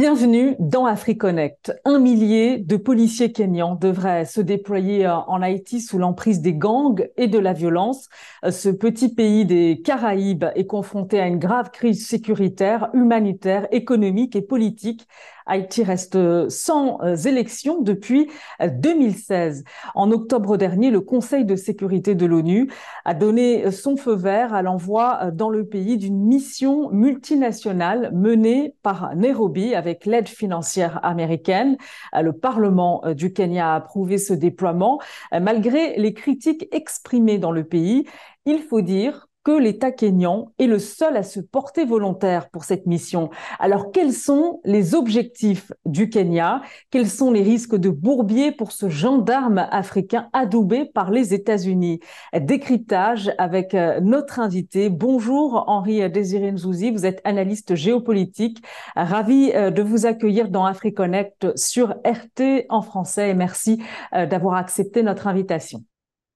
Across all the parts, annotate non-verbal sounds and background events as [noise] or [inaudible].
Bienvenue dans AfriConnect. Un millier de policiers kenyans devraient se déployer en Haïti sous l'emprise des gangs et de la violence. Ce petit pays des Caraïbes est confronté à une grave crise sécuritaire, humanitaire, économique et politique Haïti reste sans euh, élection depuis 2016. Euh, en octobre dernier, le Conseil de sécurité de l'ONU a donné son feu vert à l'envoi euh, dans le pays d'une mission multinationale menée par Nairobi avec l'aide financière américaine. Le Parlement du Kenya a approuvé ce déploiement malgré les critiques exprimées dans le pays. Il faut dire que l'État kényan est le seul à se porter volontaire pour cette mission. Alors, quels sont les objectifs du Kenya? Quels sont les risques de bourbier pour ce gendarme africain adoubé par les États-Unis? Décryptage avec euh, notre invité. Bonjour Henri Désiré Nzouzi, vous êtes analyste géopolitique. Ravi euh, de vous accueillir dans AfriConnect sur RT en français et merci euh, d'avoir accepté notre invitation.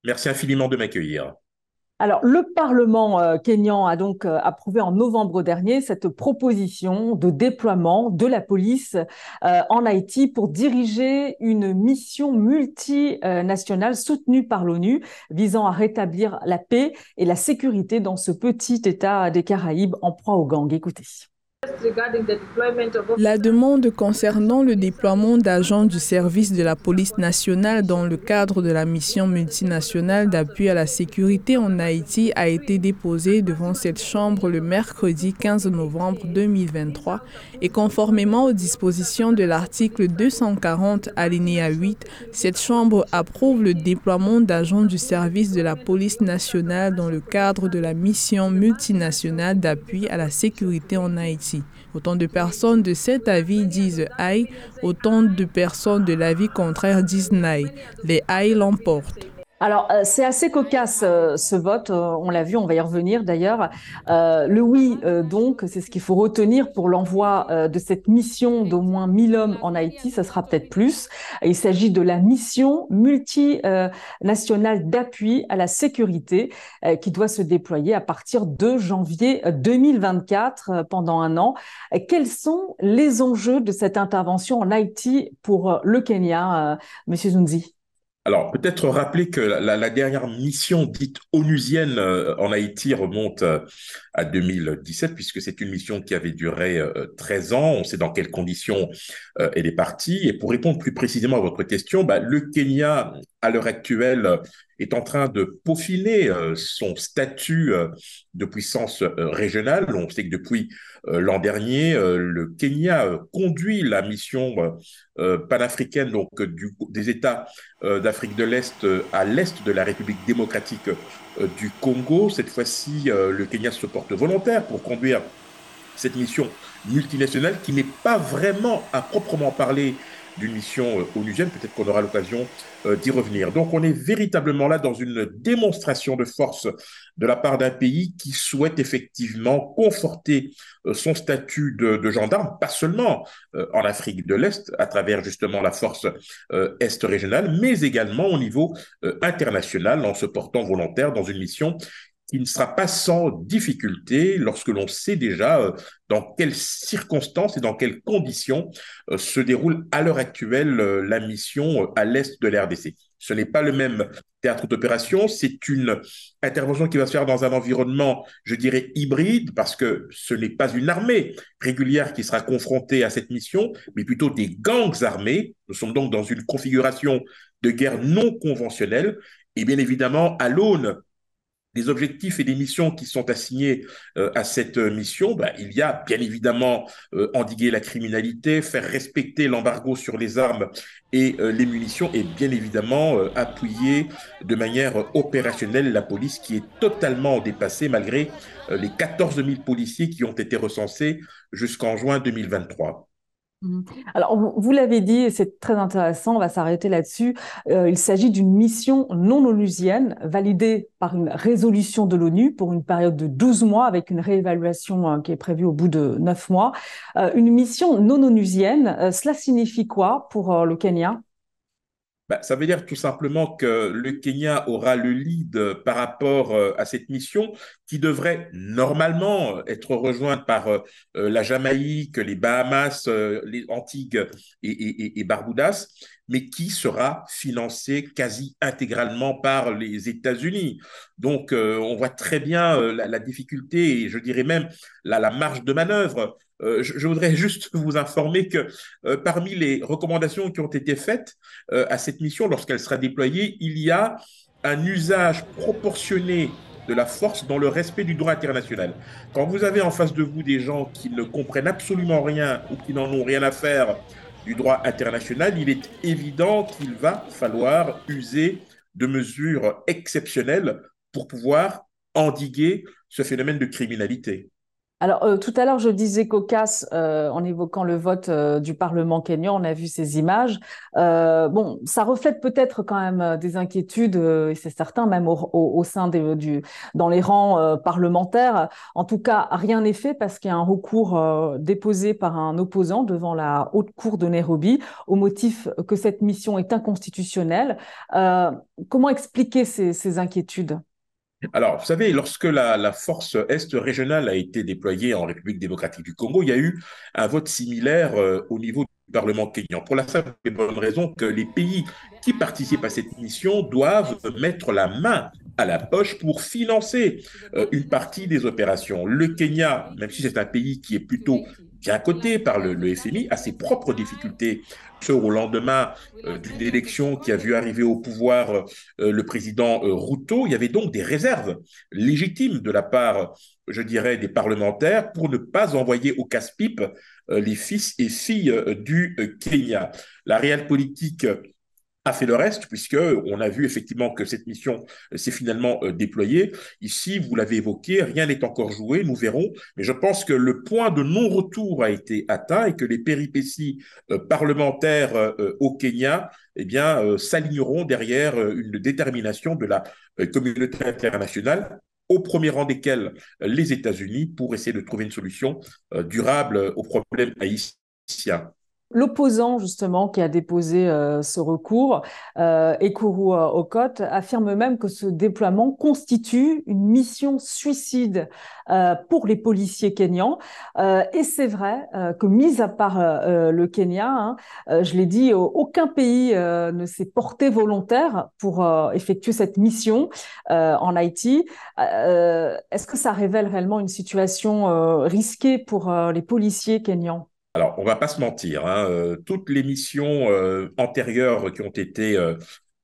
Merci infiniment de m'accueillir. Alors, le Parlement euh, kényan a donc euh, approuvé en novembre dernier cette proposition de déploiement de la police euh, en Haïti pour diriger une mission multinationale soutenue par l'ONU visant à rétablir la paix et la sécurité dans ce petit État des Caraïbes en proie aux gangs. Écoutez. La demande concernant le déploiement d'agents du service de la police nationale dans le cadre de la mission multinationale d'appui à la sécurité en Haïti a été déposée devant cette Chambre le mercredi 15 novembre 2023 et conformément aux dispositions de l'article 240 alinéa 8, cette Chambre approuve le déploiement d'agents du service de la police nationale dans le cadre de la mission multinationale d'appui à la sécurité en Haïti. Autant de personnes de cet avis disent aïe, autant de personnes de l'avis contraire disent naï. Les aïe l'emportent. Alors, euh, c'est assez cocasse euh, ce vote, euh, on l'a vu, on va y revenir d'ailleurs. le oui, donc, c'est ce qu'il faut retenir pour l'envoi de cette mission d'au moins 1000 hommes en Haïti, ça sera peut-être plus. Il s'agit de la mission multinationale d'appui à la sécurité qui doit se déployer à partir de janvier 2024 pendant un an. Quels sont les enjeux de cette intervention en Haïti pour le Kenya, Monsieur Zunzi alors, peut-être rappeler que la, dernière mission dite onusienne euh, en Haïti remonte euh, à 2017, puisque c'est une mission qui avait duré 13 euh, ans. On sait dans quelles conditions elle est partie. Et pour répondre plus précisément à votre question, bah, le Kenya, à l'heure actuelle, est en train de peaufiner son statut de puissance régionale. On sait que depuis l'an dernier, le Kenya conduit la mission panafricaine donc des États d'Afrique de l'Est à l'est de la République démocratique du Congo. Cette fois-ci, le Kenya se porte volontaire pour conduire cette mission multinationale qui n'est pas vraiment à proprement parler d'une mission euh, onusienne. Peut-être qu'on aura l'occasion euh, d'y revenir. Donc, on est véritablement là dans une démonstration de force de la part d'un pays qui souhaite effectivement conforter euh, son statut de, gendarme, pas seulement en Afrique de l'Est, à travers justement la force Est régionale, mais également au niveau international, en se portant volontaire dans une mission qui ne sera pas sans difficulté lorsque l'on sait déjà euh, dans quelles circonstances et dans quelles conditions euh, se déroule à l'heure actuelle euh, la mission à l'est de l'RDC. Ce n'est pas le même théâtre d'opération, c'est une intervention qui va se faire dans un environnement, je dirais, hybride, parce que ce n'est pas une armée régulière qui sera confrontée à cette mission, mais plutôt des gangs armés. Nous sommes donc dans une configuration de guerre non conventionnelle, et bien évidemment, à l'aune les objectifs et les missions qui sont assignés euh, à cette mission, bah, il y a bien évidemment euh, endiguer la criminalité, faire respecter l'embargo sur les armes et euh, les munitions et bien évidemment appuyer de manière opérationnelle la police qui est totalement dépassée malgré les 14 000 policiers qui ont été recensés jusqu'en juin 2023. Mhm. Alors, vous l'avez dit, et c'est très intéressant, on va s'arrêter là-dessus. Euh, il s'agit d'une mission non onusienne validée par une résolution de l'ONU pour une période de 12 mois avec une réévaluation euh, qui est prévue au bout de 9 mois. Euh, une mission non onusienne, cela signifie quoi pour le Kenya? Bah, ça veut dire tout simplement que le Kenya aura le lead par rapport à cette mission qui devrait normalement être rejointe par la Jamaïque, les Bahamas, les Antigues et, et, Barboudas, mais qui sera financée quasi intégralement par les États-Unis. Donc, on voit très bien la, difficulté et je dirais même la marge de manœuvre. je, voudrais [laughs] juste vous informer que parmi les recommandations qui ont été faites à cette mission, lorsqu'elle sera déployée, il y a un usage proportionné de la force dans le respect du droit international. Quand vous avez en face de vous des gens qui ne comprennent absolument rien ou qui n'en ont rien à faire du droit international, il est évident qu'il va falloir user de mesures exceptionnelles pour pouvoir endiguer ce phénomène de criminalité. Alors, euh, tout à l'heure, je disais cocasse euh, en évoquant le vote euh, du Parlement kényan. On a vu ces images. bon, ça reflète peut-être quand même des inquiétudes, et c'est certain, même au, sein des, dans les rangs parlementaires. En tout cas, rien n'est fait parce qu'il y a un recours déposé par un opposant devant la haute cour de Nairobi au motif que cette mission est inconstitutionnelle. comment expliquer ces inquiétudes? Alors, vous savez, lorsque la, force Est régionale a été déployée en République démocratique du Congo, il y a eu un vote similaire euh, au niveau Parlement kényan, pour la simple et bonne raison que les pays qui participent à cette mission doivent mettre la main à la poche pour financer euh, une partie des opérations. Le Kenya, même si c'est un pays qui est plutôt bien coté par le, FMI, a ses propres difficultés. Au lendemain euh, d'une élection qui a vu arriver au pouvoir euh, le président Ruto, il y avait donc des réserves légitimes de la part, je dirais, des parlementaires pour ne pas envoyer au casse-pipe les fils et filles du Kenya. La réelle politique a fait le reste, puisque on a vu effectivement que cette mission euh, s'est finalement euh, déployée. Ici, vous l'avez évoqué, rien n'est encore joué, nous verrons, mais je pense que le point de non-retour a été atteint et que les péripéties euh, parlementaires au Kenya eh s'aligneront derrière une détermination de la communauté internationale au premier rang desquels les États-Unis pour essayer de trouver une solution durable au problème haïtien. L'opposant, justement, qui a déposé euh, ce recours, euh, Ekuru euh, Okot, affirme même que ce déploiement constitue une mission suicide euh, pour les policiers kenyans. et c'est vrai que, mis à part le Kenya, hein, je l'ai dit, aucun pays ne s'est porté volontaire pour effectuer cette mission en Haïti. Est-ce que ça révèle réellement une situation risquée pour les policiers kenyans? Alors, on va pas se mentir, hein, euh, toutes les missions euh, antérieures qui ont été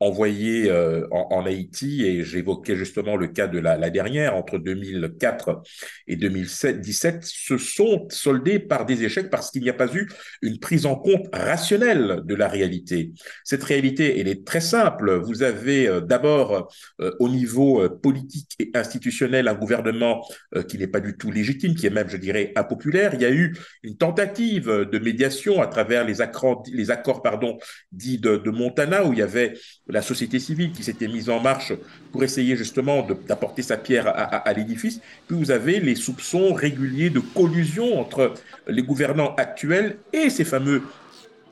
euh, envoyé euh, en, Haïti, et j'évoquais justement le cas de la, dernière, entre 2004 et 2017, se sont soldés par des échecs parce qu'il n'y a pas eu une prise en compte rationnelle de la réalité. Cette réalité, elle est très simple. Vous avez euh, d'abord, euh, au niveau politique et institutionnel, un gouvernement qui n'est pas du tout légitime, qui est même, je dirais, impopulaire. Il y a eu une tentative de médiation à travers les accords, les accords pardon, dits de Montana, où il y avait la société civile qui s'était mise en marche pour essayer justement d'apporter sa pierre à, l'édifice. Puis vous avez les soupçons réguliers de collusion entre les gouvernants actuels et ces fameux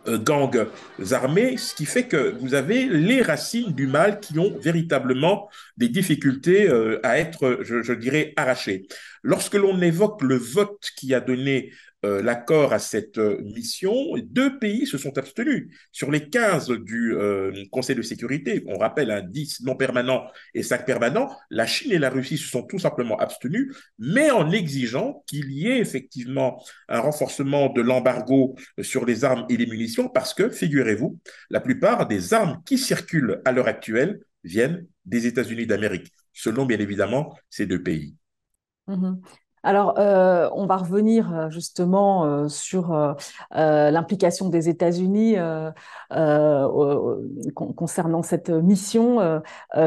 euh, gangs armés, ce qui fait que vous avez les racines du mal qui ont véritablement des difficultés euh, à être, je, je dirais, arrachées. Lorsque l'on évoque le vote qui a donné euh, l'accord à cette euh, mission, deux pays se sont abstenus. Sur les 15 du euh, Conseil de sécurité, on rappelle un 10 non permanents et 5 permanents, la Chine et la Russie se sont tout simplement abstenus, mais en exigeant qu'il y ait effectivement un renforcement de l'embargo sur les armes et les munitions, parce que, figurez-vous, la plupart des armes qui circulent à l'heure actuelle viennent des États-Unis d'Amérique, selon bien évidemment ces deux pays. Mmh alors, euh, on va revenir euh, justement euh, sur l'implication des États-Unis concernant cette mission,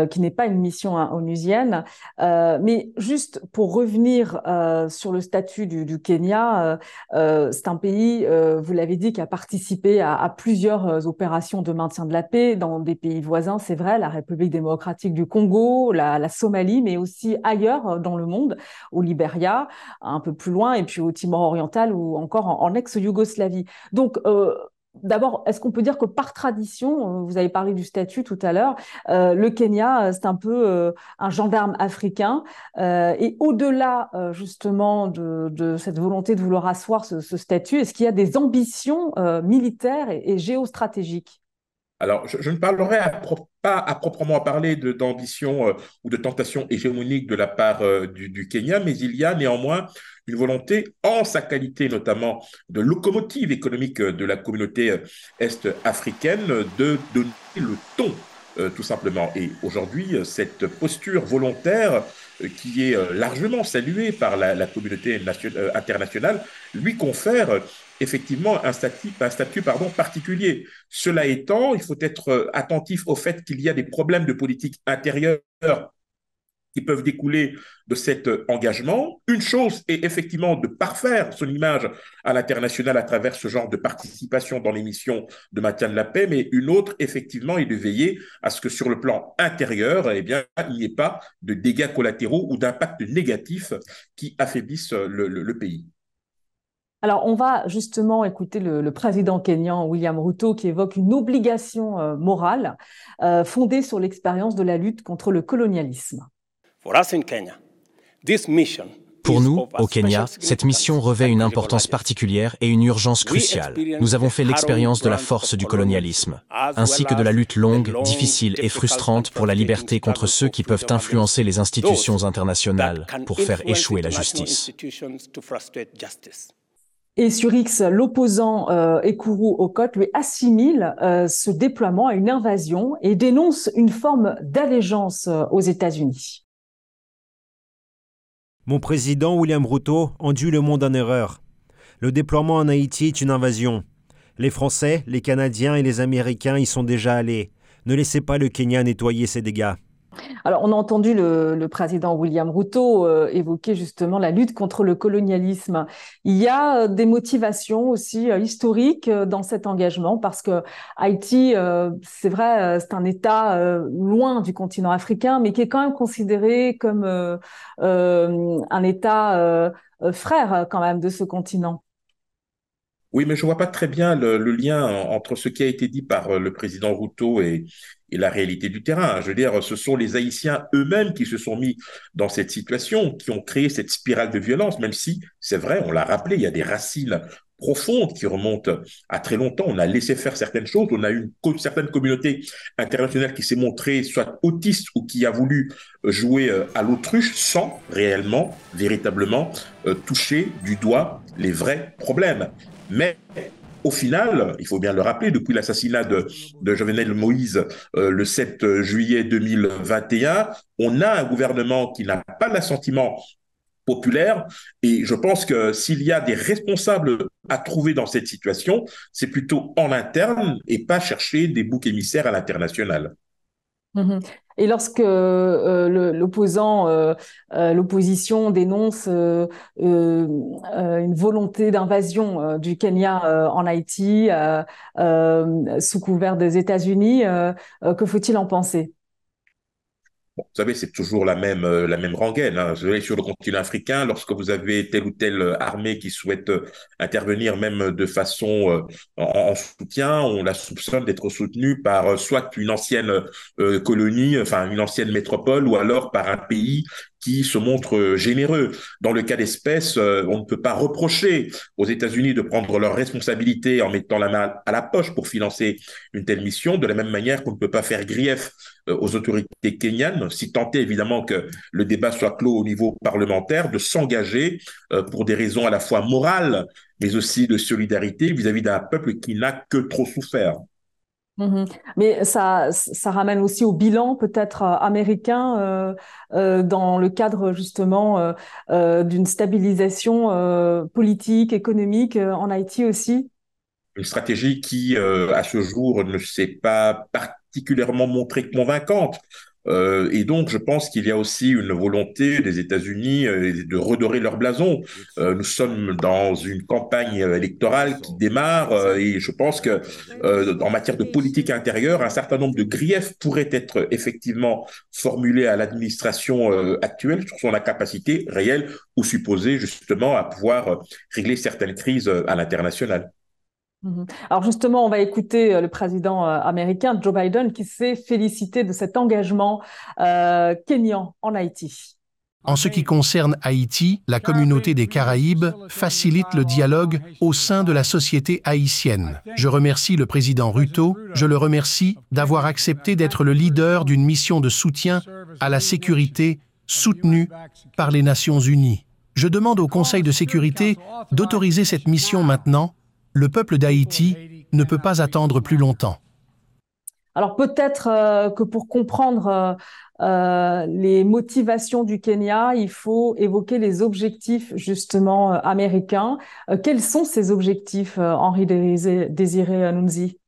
qui n'est pas une mission onusienne. mais juste pour revenir sur le statut du, Kenya, c'est un pays, vous l'avez dit, qui a participé à, plusieurs opérations de maintien de la paix dans des pays voisins, c'est vrai, la République démocratique du Congo, la, Somalie, mais aussi ailleurs dans le monde, au Libéria un peu plus loin, et puis au Timor oriental ou encore en, ex-Yougoslavie. Donc, euh, D'abord, est-ce qu'on peut dire que par tradition, vous avez parlé du statut tout à l'heure, le Kenya, c'est un peu un gendarme africain. et au-delà justement de, cette volonté de vouloir asseoir ce, statut, est-ce qu'il y a des ambitions militaires et géostratégiques? Alors, je, ne parlerai pas à proprement parler d'ambition euh, ou de tentation hégémonique de la part euh, du, Kenya, mais il y a néanmoins une volonté, en sa qualité notamment de locomotive économique de la communauté euh, est-africaine, de donner le ton, tout simplement. Et aujourd'hui, cette posture volontaire qui est largement saluée par la communauté internationale, lui confère effectivement un statut, particulier. Cela étant, il faut être euh, attentif au fait qu'il y a des problèmes de politique intérieure qui peuvent découler de cet euh, engagement. Une chose est effectivement de parfaire son image à l'international à travers ce genre de participation dans les missions de maintien de la paix, mais une autre, effectivement, est de veiller à ce que sur le plan intérieur, eh bien, il n'y ait pas de dégâts collatéraux ou d'impacts négatifs qui affaiblissent le pays. Alors, on va justement écouter le, président kenyan William Ruto qui évoque une obligation euh, morale euh, fondée sur l'expérience de la lutte contre le colonialisme. Pour nous, au Kenya, cette mission revêt une importance particulière et une urgence cruciale. Nous avons fait l'expérience de la force du colonialisme, ainsi que de la lutte longue, difficile et frustrante pour la liberté contre ceux qui peuvent influencer les institutions internationales pour faire échouer la justice. Et sur X, l'opposant euh, Ekuru Okot lui assimile euh, ce déploiement à une invasion et dénonce une forme d'allégeance euh, aux États-Unis. Mon président William Ruto enduit le monde en erreur. Le déploiement en Haïti est une invasion. Les Français, les Canadiens et les Américains y sont déjà allés. Ne laissez pas le Kenya nettoyer ses dégâts. Alors, on a entendu le, président William Ruto euh, évoquer justement la lutte contre le colonialisme. Il y a euh, des motivations aussi euh, historiques dans cet engagement parce que Haïti, c'est vrai, c'est un État loin du continent africain, mais qui est quand même considéré comme un État frère quand même de ce continent. Oui, mais je vois pas très bien le, lien entre ce qui a été dit par le président Ruto et, la réalité du terrain. Je veux dire, ce sont les Haïtiens eux-mêmes qui se sont mis dans cette situation, qui ont créé cette spirale de violence, même si, c'est vrai, on l'a rappelé, il y a des racines profondes qui remontent à très longtemps. On a laissé faire certaines choses. On a eu une certaine communauté internationale qui s'est montrée soit autiste ou qui a voulu euh, jouer euh, à l'autruche sans réellement, véritablement euh, toucher du doigt les vrais problèmes. Mais au final, il faut bien le rappeler, depuis l'assassinat de, Jovenel Moïse euh, le 7 juillet 2021, on a un gouvernement qui n'a pas l'assentiment populaire. Et je pense que s'il y a des responsables à trouver dans cette situation, c'est plutôt en interne et pas chercher des boucs émissaires à l'international. Mmh et lorsque euh, l'opposant, euh, euh, l'opposition dénonce une volonté d'invasion du Kenya en Haïti sous couvert des États-Unis, que faut-il en penser? Vous savez, c'est toujours la même, euh, la même rengaine. Hein. Sur le continent africain, lorsque vous avez telle ou telle euh, armée qui souhaite euh, intervenir même de façon en, soutien, on la soupçonne d'être soutenue par soit une ancienne colonie, enfin une ancienne métropole, ou alors par un pays qui se montre généreux. Dans le cas d'espèce, on ne peut pas reprocher aux États-Unis de prendre leurs responsabilités en mettant la main à la poche pour financer une telle mission, de la même manière qu'on ne peut pas faire grief euh, aux autorités kenyanes, si tant est évidemment que le débat soit clos au niveau parlementaire, de s'engager euh, pour des raisons à la fois morales, mais aussi de solidarité vis-à-vis d'un peuple qui n'a que trop souffert. Mhm. Mais ça, ça ramène aussi au bilan peut-être euh, américain dans le cadre justement d'une stabilisation politique, économique en Haïti aussi. Une stratégie qui, à ce jour, ne s'est pas particulièrement montrée convaincante. Euh, et donc, je pense qu'il y a aussi une volonté des États-Unis euh, de redorer leur blason. Euh, nous sommes dans une campagne électorale qui démarre et je pense que en matière de politique intérieure, un certain nombre de griefs pourraient être effectivement formulés à l'administration actuelle sur son incapacité réelle ou supposée justement à pouvoir régler certaines crises à l'international. Mhm. Alors justement, on va écouter le président américain Joe Biden qui s'est félicité de cet engagement euh, kényan en Haïti. En ce qui concerne Haïti, la communauté des Caraïbes facilite le dialogue au sein de la société haïtienne. Je remercie le président Ruto, je le remercie d'avoir accepté d'être le leader d'une mission de soutien à la sécurité soutenue par les Nations Unies. Je demande au Conseil de sécurité d'autoriser cette mission maintenant. Le peuple d'Haïti ne peut pas attendre plus longtemps. Alors peut-être euh, que pour comprendre euh, euh, les motivations du Kenya, il faut évoquer les objectifs justement américains. quels sont ces objectifs, Henri Désiré Nunzi?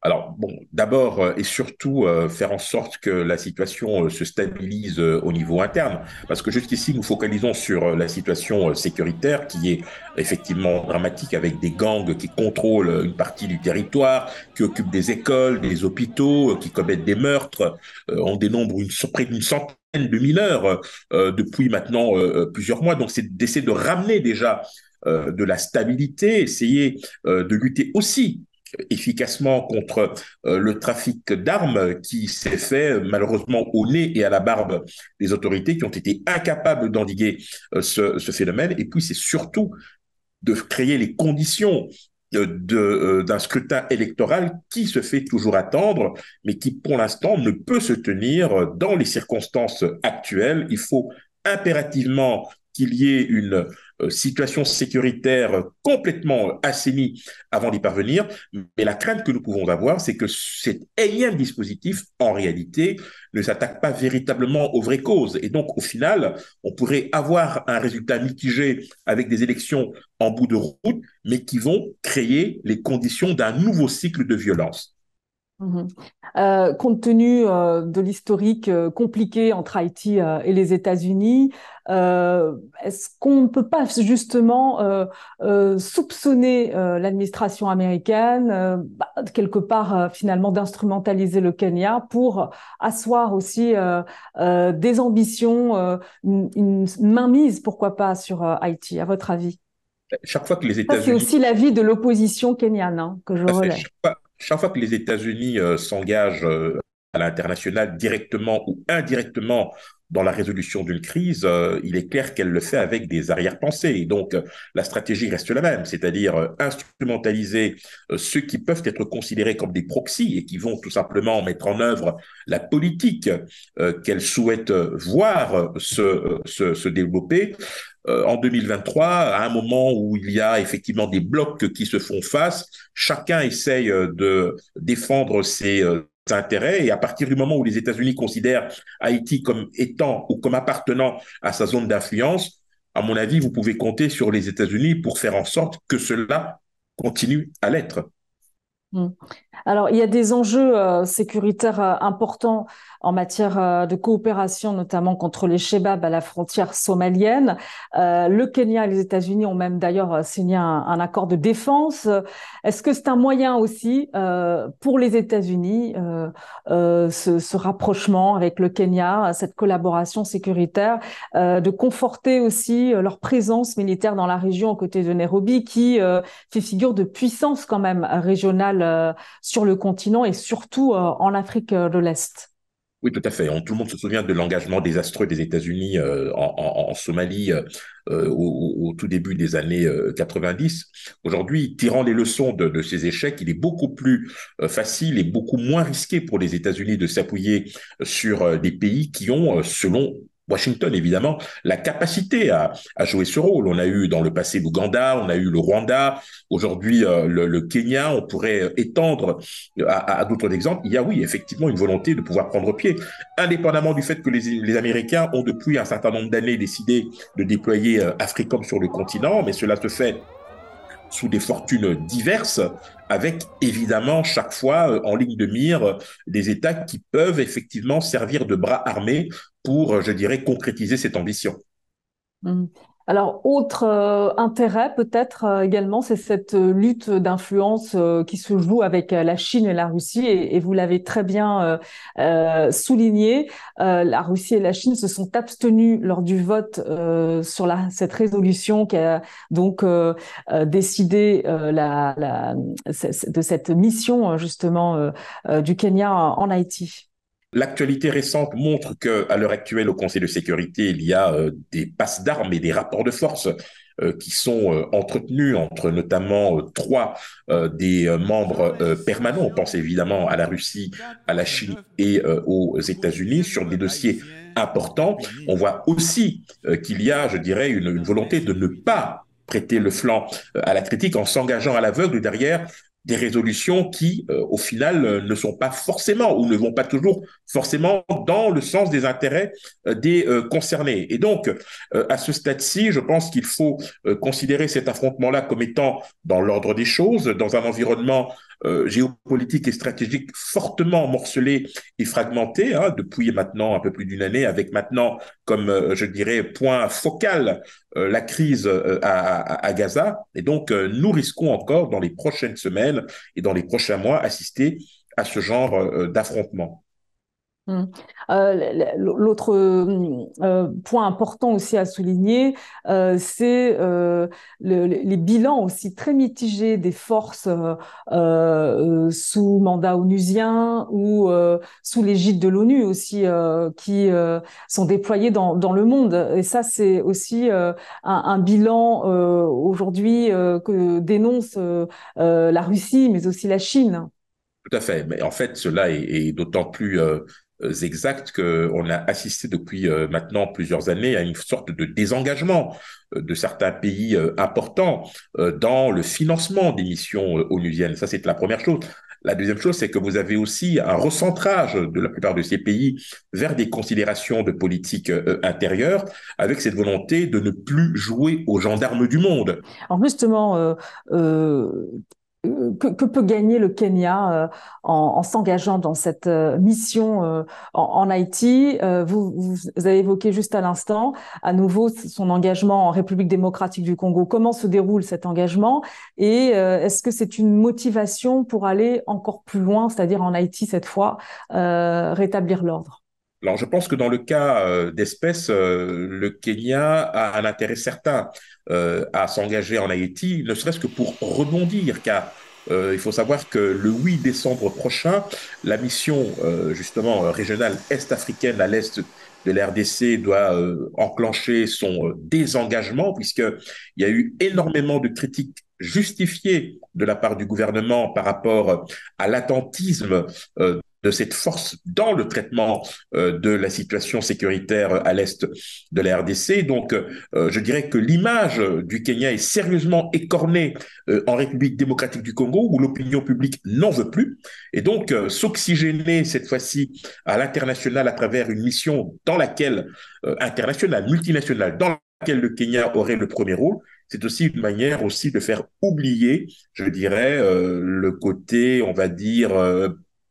Alors, bon, d'abord euh, et surtout, euh, faire en sorte que la situation euh, se stabilise au niveau interne, parce que jusqu'ici, nous focalisons sur la situation sécuritaire qui est effectivement dramatique, avec des gangs qui contrôlent une partie du territoire, qui occupent des écoles, des hôpitaux, qui commettent des meurtres. on dénombre près d'une centaine de mineurs depuis maintenant plusieurs mois. Donc, c'est d'essayer de ramener déjà de la stabilité, essayer de lutter aussi efficacement contre euh, le trafic d'armes qui s'est fait malheureusement au nez et à la barbe des autorités qui ont été incapables d'endiguer euh, ce, phénomène. Et puis c'est surtout de créer les conditions euh, d'un scrutin électoral qui se fait toujours attendre, mais qui pour l'instant ne peut se tenir dans les circonstances actuelles. Il faut impérativement qu'il y ait une euh, situation sécuritaire complètement assainie avant d'y parvenir. Mais la crainte que nous pouvons avoir, c'est que cet énième dispositif, en réalité, ne s'attaque pas véritablement aux vraies causes. Et donc, au final, on pourrait avoir un résultat mitigé avec des élections en bout de route, mais qui vont créer les conditions d'un nouveau cycle de violence. Mhm. Euh, compte tenu euh, de l'historique euh, compliqué entre Haïti et les États-Unis, est-ce qu'on ne peut pas justement soupçonner l'administration américaine, bah, quelque part finalement d'instrumentaliser le Kenya pour asseoir aussi des ambitions, une, une, mainmise, pourquoi pas, sur Haïti, à votre avis? Chaque fois que les États-Unis... C'est aussi l'avis de l'opposition kenyane hein, que je relève chaque fois que les États-Unis euh, s'engagent euh, à l'international directement ou indirectement dans la résolution d'une crise, euh, il est clair qu'elle le fait avec des arrière-pensées. Donc, la stratégie reste la même, c'est-à-dire instrumentaliser ceux qui peuvent être considérés comme des proxys et qui vont tout simplement mettre en œuvre la politique qu'elle souhaite voir se, se, développer euh, en 2023, à un moment où il y a effectivement des blocs qui se font face, chacun essaye euh, de défendre ses euh, intérêts et à partir du moment où les États-Unis considèrent Haïti comme étant ou comme appartenant à sa zone d'influence, à mon avis, vous pouvez compter sur les États-Unis pour faire en sorte que cela continue à l'être. Hmm. Alors, il y a des enjeux sécuritaires importants en matière euh, de coopération, notamment contre les Shebabs à la frontière somalienne. Euh, le Kenya et les États-Unis ont même d'ailleurs euh, signé un, accord de défense. Est-ce que c'est un moyen aussi pour les États-Unis, ce, rapprochement avec le Kenya, cette collaboration sécuritaire, de conforter aussi leur présence militaire dans la région aux côtés de Nairobi, qui fait figure de puissance quand même régionale sur le continent et surtout en Afrique de l'Est oui, tout à fait. tout le monde se souvient de l'engagement désastreux des États-Unis euh, en, Somalie euh, euh, au, tout début des années 90. Aujourd'hui, tirant les leçons de, ces échecs, il est beaucoup plus facile et beaucoup moins risqué pour les États-Unis de s'appuyer sur des pays qui ont, selon Washington, évidemment, la capacité à, jouer ce rôle. On a eu dans le passé l'Ouganda, on a eu le Rwanda, aujourd'hui euh, le, Kenya, on pourrait étendre à, d'autres exemples. Il y a, oui, effectivement, une volonté de pouvoir prendre pied, indépendamment du fait que les, Américains ont depuis un certain nombre d'années décidé de déployer euh, Africom sur le continent, mais cela se fait sous des fortunes diverses, avec évidemment chaque fois euh, en ligne de mire des États qui peuvent effectivement servir de bras armés pour, je dirais, concrétiser cette ambition. Alors, autre euh, intérêt peut-être euh, également, c'est cette euh, lutte d'influence qui se joue avec la Chine et la Russie. Et, vous l'avez très bien souligné, la Russie et la Chine se sont abstenus lors du vote sur cette résolution qui a donc décidé de cette mission justement du Kenya en Haïti. L'actualité récente montre qu'à l'heure actuelle, au Conseil de sécurité, il y a euh, des passes d'armes et des rapports de force euh, qui sont euh, entretenus entre notamment trois des membres permanents. On pense évidemment à la Russie, à la Chine et aux États-Unis sur des dossiers importants. On voit aussi qu'il y a, je dirais, une, une volonté de ne pas prêter le flanc à la critique en s'engageant à l'aveugle derrière des résolutions qui, euh, au final, euh, ne sont pas forcément ou ne vont pas toujours forcément dans le sens des intérêts euh, des concernés. Et donc, à ce stade-ci, je pense qu'il faut considérer cet affrontement-là comme étant dans l'ordre des choses, dans un environnement euh, géopolitique et stratégique fortement morcelé et fragmenté hein, depuis maintenant un peu plus d'une année, avec maintenant comme euh, je dirais point focal euh, la crise à, à, Gaza. Et donc nous risquons encore dans les prochaines semaines et dans les prochains mois assister à ce genre d'affrontement. Mmh. Euh, l'autre euh, point important aussi à souligner, euh, c'est les bilans aussi très mitigés des forces sous mandat onusien ou sous l'égide de l'ONU aussi, qui sont déployés dans, le monde. Et ça, c'est aussi un, bilan aujourd'hui que dénonce la Russie, mais aussi la Chine. Tout à fait. Mais en fait, cela est, d'autant plus exact qu'on a assisté depuis euh, maintenant plusieurs années à une sorte de désengagement euh, de certains pays importants dans le financement des missions onusiennes. Ça, c'est la première chose. La deuxième chose, c'est que vous avez aussi un recentrage de la plupart de ces pays vers des considérations de politique intérieure, avec cette volonté de ne plus jouer aux gendarmes du monde. Alors justement, euh, que, peut gagner le Kenya euh, en, s'engageant dans cette euh, mission euh, en, Haïti? Vous, vous, avez évoqué juste à l'instant à nouveau son engagement en République démocratique du Congo. Comment se déroule cet engagement? Et est-ce que c'est une motivation pour aller encore plus loin, c'est-à-dire en Haïti cette fois, rétablir l'ordre? Alors, je pense que dans le cas d'espèce, le Kenya a un intérêt certain à s'engager en Haïti, ne serait-ce que pour rebondir, car euh, il faut savoir que le 8 décembre prochain, la mission euh, justement euh, régionale est-africaine à l'est de l'RDC doit enclencher son désengagement puisqu'il y a eu énormément de critiques justifiées de la part du gouvernement par rapport à l'attentisme de cette force dans le traitement euh, de la situation sécuritaire à l'est de la RDC. Donc, euh, je dirais que l'image du Kenya est sérieusement écornée euh, en République démocratique du Congo, où l'opinion publique n'en veut plus. Et donc, s'oxygéner cette fois-ci à l'international à travers une mission dans laquelle, internationale, multinationale, dans laquelle le Kenya aurait le premier rôle, c'est aussi une manière aussi de faire oublier, je dirais, le côté, on va dire,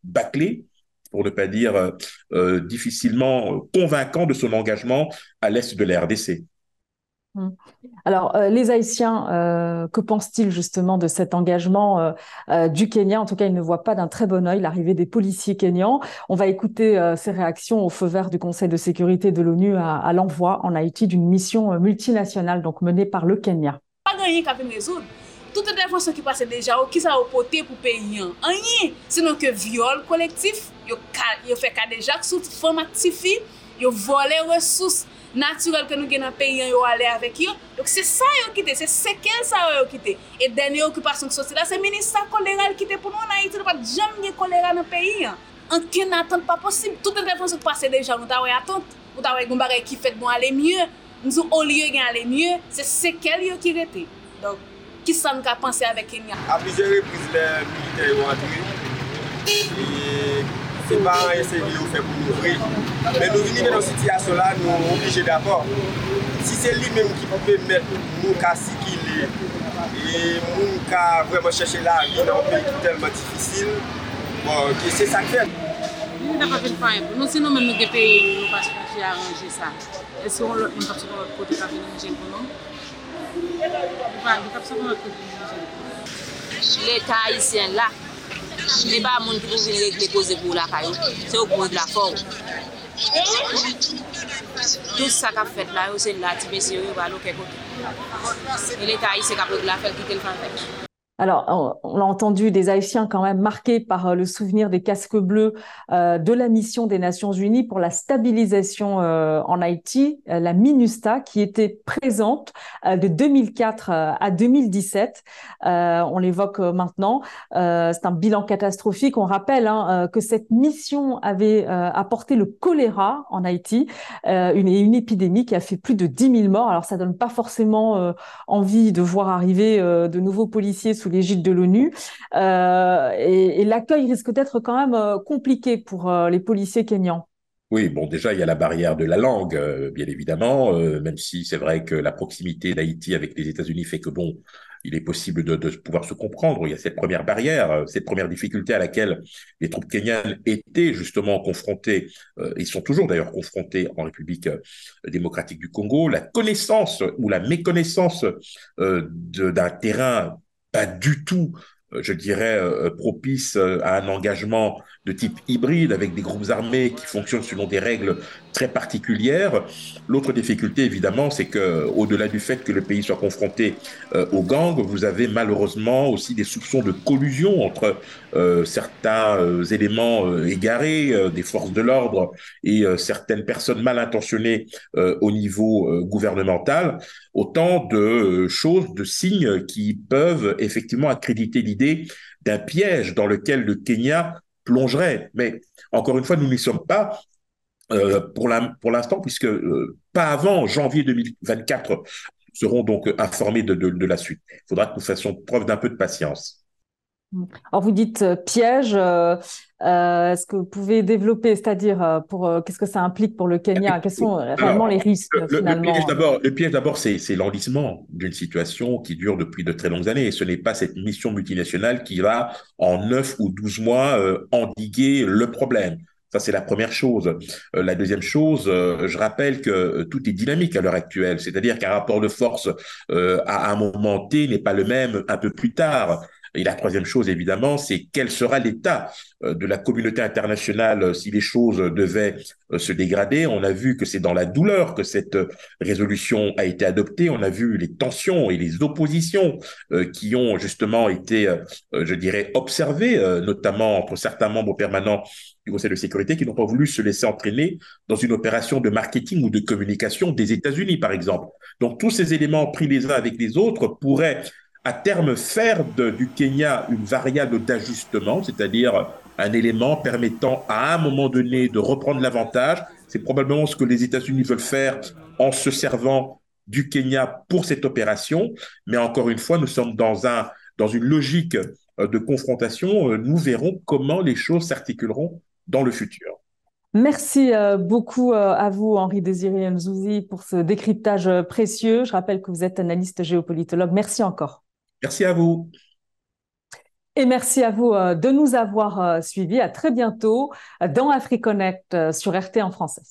bâclé, pour ne pas dire euh, euh, difficilement convaincant de son engagement à l'est de la RDC. Hum. Alors, euh, les Haïtiens, que pensent-ils justement de cet engagement du Kenya? En tout cas, ils ne voient pas d'un très bon œil l'arrivée des policiers kenyans. On va écouter ces réactions au feu vert du Conseil de sécurité de l'ONU à, à l'envoi en Haïti d'une mission multinationale donc menée par le Kenya. Pas toute intervensyon ki pase deja ou ki sa ou pote pou peyi an. Anye, senon ke viole kolektif, yo, ka, yo fe kadejak sou fom aktifi, yo vole resous naturel ke nou gen an peyi an yo ale avek yo. Dok se sa yo kite, se sekel sa yo kite. E denye okupasyon ki sosi la, se menisa kolera yo kite pou nou an Haiti, nou pa jam gen kolera nan peyi an. Anke nan atante pa posib, toute intervensyon ki pase deja nou ta wey atante, nou ta wey goumbare ki fet nou ale mye, nou ou li gen ale mye, se sekel yo ki rete. Dok, ki san ka panse avè Kenya? A plize reprise le milite yo antre, e se pa an ese vi yo fe pou nou vre. Men nou vini men an sityasyon la nou oblije d'apor. Si se li men ki pou pe met nou ka siki le, e moun ka vreman chèche la vi nan pe ki telman difisil, bon, ki se sak fèd. Nou ta pa fèd fèd, nou se nou men nou ge pe nou pa chèche aranje sa. E se yon lòt moun pati kon lòt kote ka vini mjen pou nou, L'Etat Haitien la, li ba moun ki pou vin regle koze pou la kayo, se ou pou la for. Tout sa kap fet la yo, se la ti besi yo yo ba lo kekote. L'Etat Haitien kap regle la fel ki tel fan fek. Alors, on l'a entendu, des Haïtiens quand même marqués par euh, le souvenir des casques bleus euh, de la mission des Nations Unies pour la stabilisation euh, en Haïti, la MINUSTA, qui était présente de 2004 à 2017. on l'évoque maintenant. C'est un bilan catastrophique. On rappelle hein, que cette mission avait apporté le choléra en Haïti, une, une épidémie qui a fait plus de 10 000 morts. Alors, ça donne pas forcément envie de voir arriver de nouveaux policiers l'égide de l'ONU. Euh, et, l'accueil risque d'être quand même euh, compliqué pour euh, les policiers kenyans. Oui, bon, déjà, il y a la barrière de la langue, bien évidemment, même si c'est vrai que la proximité d'Haïti avec les États-Unis fait que, bon, il est possible de, pouvoir se comprendre. Il y a cette première barrière, cette première difficulté à laquelle les troupes kenyanes étaient justement confrontées, euh, ils sont toujours d'ailleurs confrontés en République démocratique du Congo, la connaissance ou la méconnaissance d'un terrain du tout, euh, je dirais, euh, propice euh, à un engagement de type hybride avec des groupes armés qui fonctionnent selon des règles très particulières. L'autre difficulté, évidemment, c'est que, au-delà du fait que le pays soit confronté aux gangs, vous avez malheureusement aussi des soupçons de collusion entre certains éléments égarés des forces de l'ordre et certaines personnes mal intentionnées au niveau gouvernemental. Autant de choses, de signes qui peuvent effectivement accréditer l'idée d'un piège dans lequel le Kenya plongerait. Mais encore une fois, nous n'y sommes pas euh, pour l'instant, puisque euh, pas avant janvier 2024, nous serons donc informés de, de, la suite. Il faudra que nous fassions preuve d'un peu de patience. Alors vous dites euh, piège, est-ce que vous pouvez développer, c'est-à-dire pour qu'est-ce que ça implique pour le Kenya? Quels sont réellement les risques le, finalement? Le piège d'abord, c'est l'enlisement d'une situation qui dure depuis de très longues années. Et ce n'est pas cette mission multinationale qui va en 9 ou 12 mois endiguer le problème. C'est la première chose. Euh, la deuxième chose, euh, je rappelle que euh, tout est dynamique à l'heure actuelle, c'est-à-dire qu'un rapport de force à un moment T n'est pas le même un peu plus tard. Et la troisième chose, évidemment, c'est quel sera l'état de la communauté internationale si les choses devaient se dégrader. On a vu que c'est dans la douleur que cette résolution a été adoptée. On a vu les tensions et les oppositions qui ont justement été, je dirais, observées, notamment entre certains membres permanents du Conseil de sécurité qui n'ont pas voulu se laisser entraîner dans une opération de marketing ou de communication des États-Unis, par exemple. Donc tous ces éléments pris les uns avec les autres pourraient à terme faire du Kenya une variable d'ajustement, c'est-à-dire un élément permettant à un moment donné de reprendre l'avantage. C'est probablement ce que les États-Unis veulent faire en se servant du Kenya pour cette opération. Mais encore une fois, nous sommes dans, un, dans une logique euh, de confrontation. Euh, nous verrons comment les choses s'articuleront dans le futur. Merci euh, beaucoup à vous, Henri Désiré Nzouzi, pour ce décryptage précieux. Je rappelle que vous êtes analyste géopolitologue. Merci encore. Merci à vous. Et merci à vous de nous avoir suivis. À très bientôt dans AfriConnect sur RT en français.